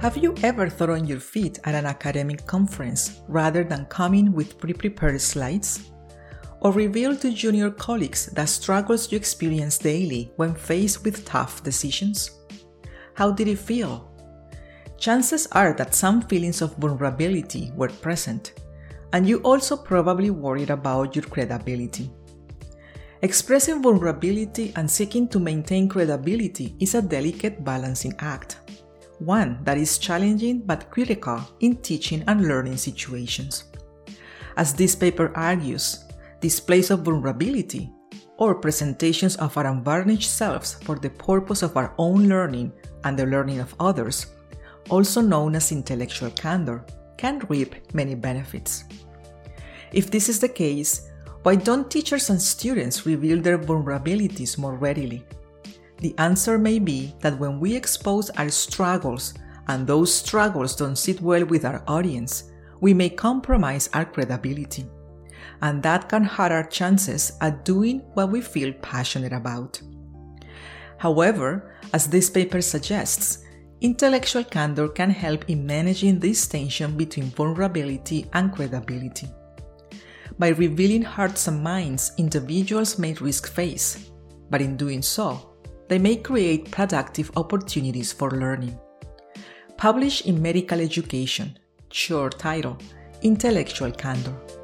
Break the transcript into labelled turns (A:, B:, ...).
A: Have you ever on your feet at an academic conference rather than coming with pre prepared slides? Or revealed to junior colleagues the struggles you experience daily when faced with tough decisions? How did it feel? Chances are that some feelings of vulnerability were present, and you also probably worried about your credibility. Expressing vulnerability and seeking to maintain credibility is a delicate balancing act, one that is challenging but critical in teaching and learning situations. As this paper argues, displays of vulnerability or presentations of our unvarnished selves for the purpose of our own learning and the learning of others, also known as intellectual candor, can reap many benefits. If this is the case, why don't teachers and students reveal their vulnerabilities more readily? The answer may be that when we expose our struggles and those struggles don't sit well with our audience, we may compromise our credibility. And that can hurt our chances at doing what we feel passionate about. However, as this paper suggests, intellectual candor can help in managing this tension between vulnerability and credibility. By revealing hearts and minds individuals may risk face, but in doing so, they may create productive opportunities for learning. Published in Medical Education, short title Intellectual Candor.